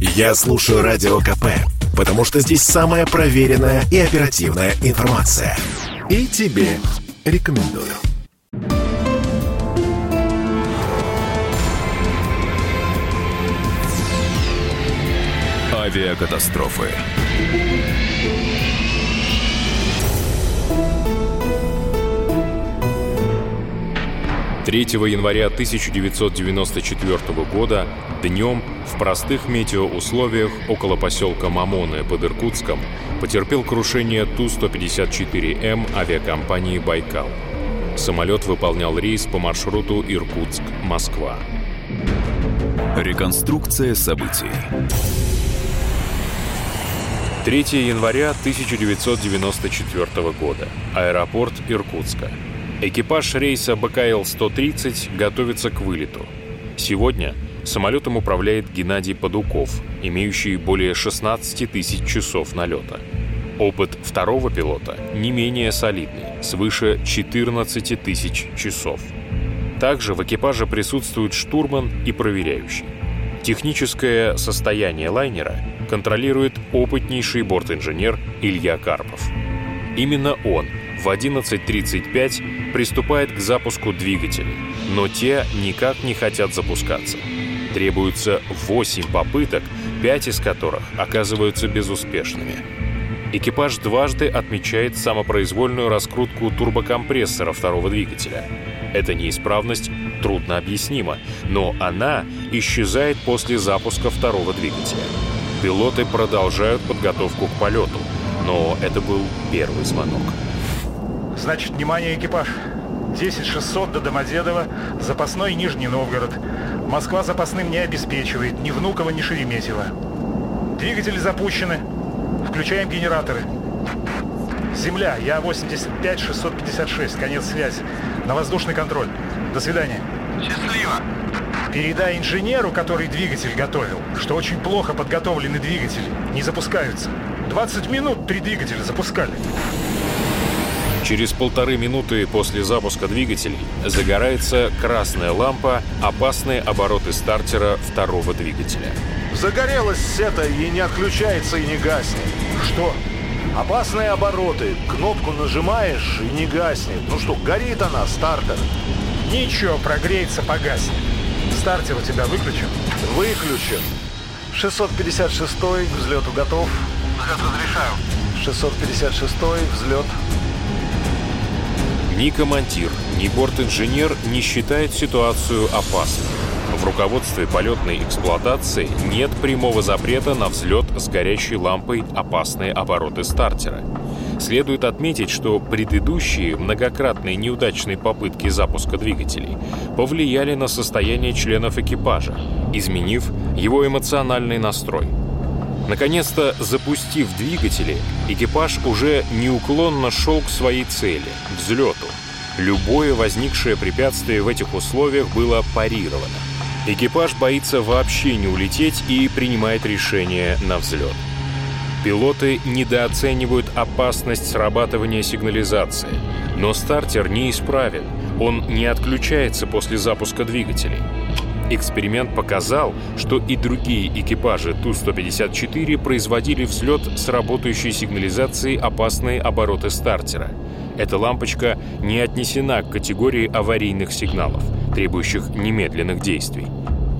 Я слушаю Радио КП, потому что здесь самая проверенная и оперативная информация. И тебе рекомендую. Авиакатастрофы. 3 января 1994 года днем в простых метеоусловиях около поселка Мамоны под Иркутском потерпел крушение Ту-154М авиакомпании «Байкал». Самолет выполнял рейс по маршруту Иркутск-Москва. Реконструкция событий. 3 января 1994 года. Аэропорт Иркутска. Экипаж рейса БКЛ-130 готовится к вылету. Сегодня самолетом управляет Геннадий Падуков, имеющий более 16 тысяч часов налета. Опыт второго пилота не менее солидный, свыше 14 тысяч часов. Также в экипаже присутствует штурман и проверяющий. Техническое состояние лайнера контролирует опытнейший бортинженер Илья Карпов. Именно он в 11.35 приступает к запуску двигателей, но те никак не хотят запускаться. Требуется 8 попыток, 5 из которых оказываются безуспешными. Экипаж дважды отмечает самопроизвольную раскрутку турбокомпрессора второго двигателя. Эта неисправность трудно объяснима, но она исчезает после запуска второго двигателя. Пилоты продолжают подготовку к полету, но это был первый звонок. Значит, внимание, экипаж. 10600 до Домодедово, запасной Нижний Новгород. Москва запасным не обеспечивает ни Внуково, ни Шереметьево. Двигатели запущены. Включаем генераторы. Земля, я 85 656, конец связи. На воздушный контроль. До свидания. Счастливо. Передай инженеру, который двигатель готовил, что очень плохо подготовлены двигатели, не запускаются. 20 минут три двигателя запускали. Через полторы минуты после запуска двигателей загорается красная лампа «Опасные обороты стартера второго двигателя». Загорелась это и не отключается и не гаснет. Что? Опасные обороты. Кнопку нажимаешь и не гаснет. Ну что, горит она, стартер? Ничего, прогреется, погаснет. Стартер у тебя выключен? Выключен. 656 к взлету готов. Взлет разрешаю. 656 взлет. Ни командир, ни бортинженер не считает ситуацию опасной. В руководстве полетной эксплуатации нет прямого запрета на взлет с горящей лампой опасные обороты стартера. Следует отметить, что предыдущие многократные неудачные попытки запуска двигателей повлияли на состояние членов экипажа, изменив его эмоциональный настрой. Наконец-то, запустив двигатели, экипаж уже неуклонно шел к своей цели — взлету. Любое возникшее препятствие в этих условиях было парировано. Экипаж боится вообще не улететь и принимает решение на взлет. Пилоты недооценивают опасность срабатывания сигнализации, но стартер неисправен, он не отключается после запуска двигателей. Эксперимент показал, что и другие экипажи Ту-154 производили взлет с работающей сигнализацией опасные обороты стартера. Эта лампочка не отнесена к категории аварийных сигналов, требующих немедленных действий.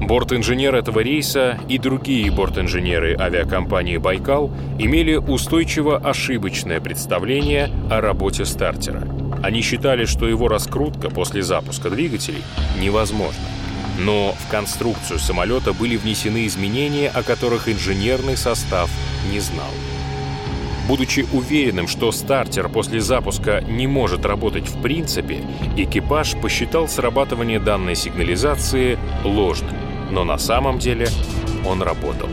Борт-инженер этого рейса и другие борт-инженеры авиакомпании «Байкал» имели устойчиво ошибочное представление о работе стартера. Они считали, что его раскрутка после запуска двигателей невозможна. Но в конструкцию самолета были внесены изменения, о которых инженерный состав не знал. Будучи уверенным, что стартер после запуска не может работать в принципе, экипаж посчитал срабатывание данной сигнализации ложным. Но на самом деле он работал.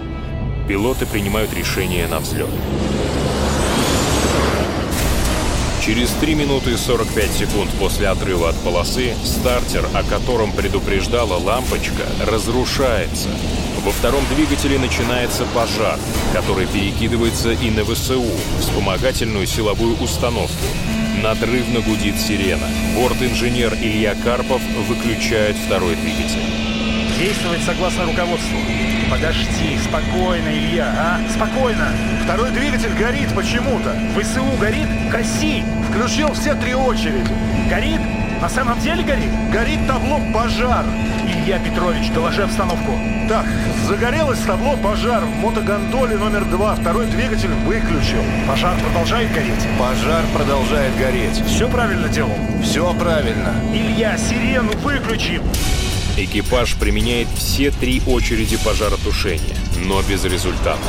Пилоты принимают решение на взлет. Через 3 минуты 45 секунд после отрыва от полосы стартер, о котором предупреждала лампочка, разрушается. Во втором двигателе начинается пожар, который перекидывается и на ВСУ, вспомогательную силовую установку. Надрывно гудит сирена. Борт-инженер Илья Карпов выключает второй двигатель. Действовать согласно руководству. Подожди, спокойно, Илья, а? Спокойно. Второй двигатель горит почему-то. ВСУ горит? Коси! Включил все три очереди. Горит? На самом деле горит? Горит табло «Пожар». Илья Петрович, доложи обстановку. Так, загорелось табло «Пожар» в мотогондоле номер два. Второй двигатель выключил. Пожар продолжает гореть? Пожар продолжает гореть. Все правильно делал? Все правильно. Илья, сирену выключи! Экипаж применяет все три очереди пожаротушения, но безрезультатно.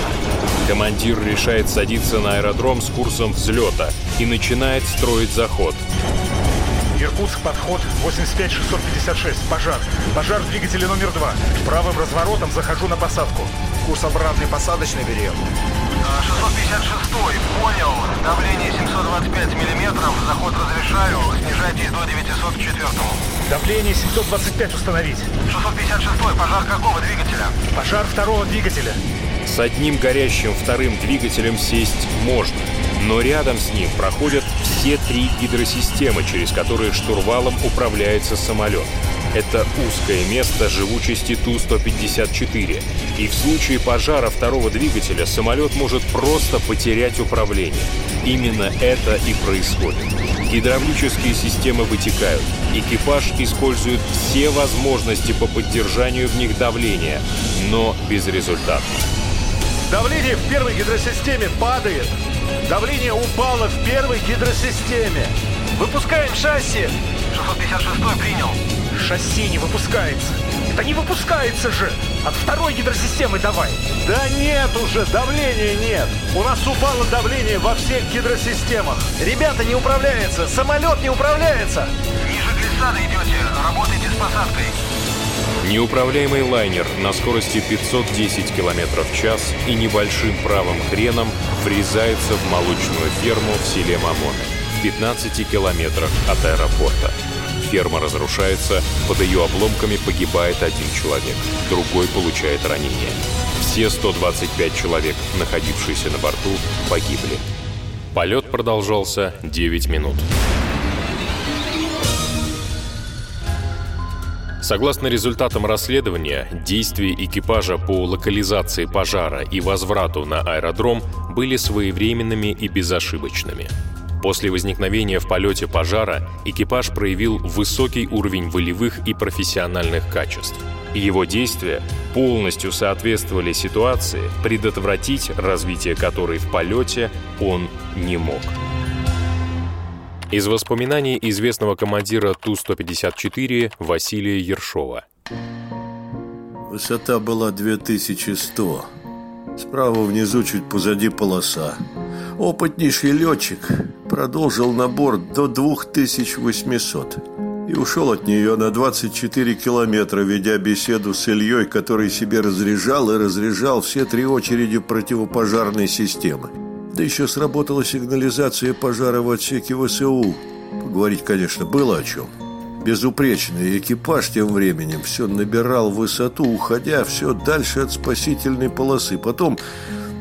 Командир решает садиться на аэродром с курсом взлета и начинает строить заход. Иркутск, подход 85656. Пожар. Пожар в двигателе номер два. Правым разворотом захожу на посадку. Курс обратный посадочный берем. 656 понял. Давление 725 миллиметров. Заход разрешаю. Снижайтесь до 904 Давление 725 установить. 656 пожар какого двигателя? Пожар второго двигателя. С одним горящим вторым двигателем сесть можно, но рядом с ним проходят все три гидросистемы, через которые штурвалом управляется самолет. Это узкое место живучести Ту-154, и в случае пожара второго двигателя самолет может просто потерять управление. Именно это и происходит. Гидравлические системы вытекают. Экипаж использует все возможности по поддержанию в них давления, но безрезультатно. Давление в первой гидросистеме падает. Давление упало в первой гидросистеме. Выпускаем шасси. 656 принял. Шасси не выпускается. Да не выпускается же! От второй гидросистемы давай! Да нет уже, давления нет. У нас упало давление во всех гидросистемах. Ребята, не управляется! Самолет не управляется! Ниже глиссада идете. Работайте с посадкой. Неуправляемый лайнер на скорости 510 км в час и небольшим правым креном врезается в молочную ферму в селе Мамоны в 15 километрах от аэропорта. Ферма разрушается, под ее обломками погибает один человек, другой получает ранение. Все 125 человек, находившиеся на борту, погибли. Полет продолжался 9 минут. Согласно результатам расследования, действия экипажа по локализации пожара и возврату на аэродром были своевременными и безошибочными. После возникновения в полете пожара экипаж проявил высокий уровень волевых и профессиональных качеств. Его действия полностью соответствовали ситуации, предотвратить развитие которой в полете он не мог. Из воспоминаний известного командира Ту-154 Василия Ершова. Высота была 2100. Справа внизу чуть позади полоса. Опытнейший летчик продолжил набор до 2800 и ушел от нее на 24 километра, ведя беседу с Ильей, который себе разряжал и разряжал все три очереди противопожарной системы. Да еще сработала сигнализация пожара в отсеке ВСУ. Поговорить, конечно, было о чем. Безупречный экипаж тем временем все набирал высоту, уходя все дальше от спасительной полосы. Потом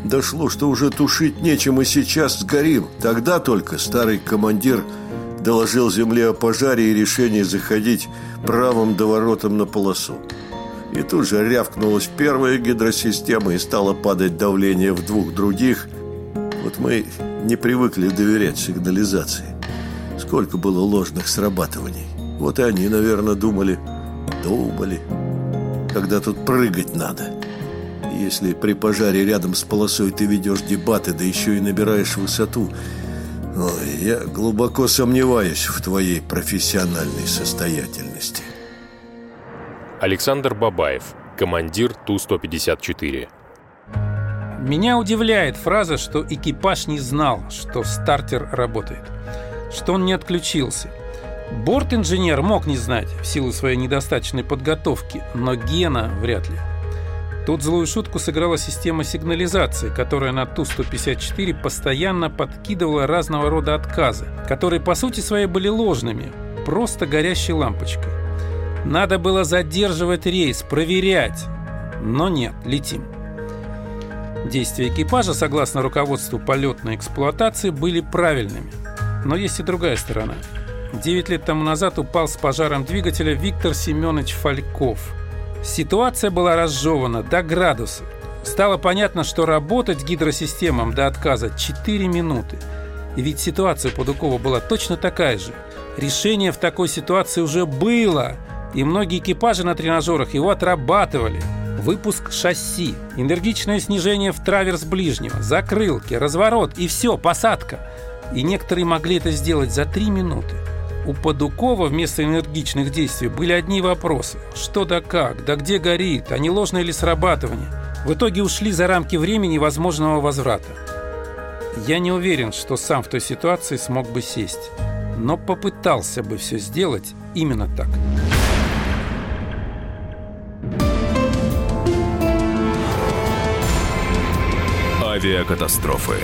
дошло, что уже тушить нечем, и сейчас сгорим. Тогда только старый командир доложил земле о пожаре и решении заходить правым доворотом на полосу. И тут же рявкнулась первая гидросистема и стало падать давление в двух других – вот мы не привыкли доверять сигнализации. Сколько было ложных срабатываний. Вот и они, наверное, думали, думали, когда тут прыгать надо. Если при пожаре рядом с полосой ты ведешь дебаты, да еще и набираешь высоту, ой, я глубоко сомневаюсь в твоей профессиональной состоятельности. Александр Бабаев, командир Ту-154. Меня удивляет фраза, что экипаж не знал, что стартер работает, что он не отключился. Борт-инженер мог не знать в силу своей недостаточной подготовки, но Гена вряд ли. Тут злую шутку сыграла система сигнализации, которая на Ту-154 постоянно подкидывала разного рода отказы, которые по сути своей были ложными, просто горящей лампочкой. Надо было задерживать рейс, проверять. Но нет, летим. Действия экипажа, согласно руководству полетной эксплуатации, были правильными. Но есть и другая сторона. Девять лет тому назад упал с пожаром двигателя Виктор Семенович Фальков. Ситуация была разжевана до градуса. Стало понятно, что работать гидросистемам до отказа 4 минуты. И ведь ситуация Падукова была точно такая же. Решение в такой ситуации уже было, и многие экипажи на тренажерах его отрабатывали. Выпуск шасси, энергичное снижение в траверс ближнего, закрылки, разворот и все, посадка. И некоторые могли это сделать за 3 минуты. У Падукова вместо энергичных действий были одни вопросы. Что да как, да где горит, а не ложное ли срабатывание? В итоге ушли за рамки времени возможного возврата. Я не уверен, что сам в той ситуации смог бы сесть, но попытался бы все сделать именно так. Авиакатастрофы.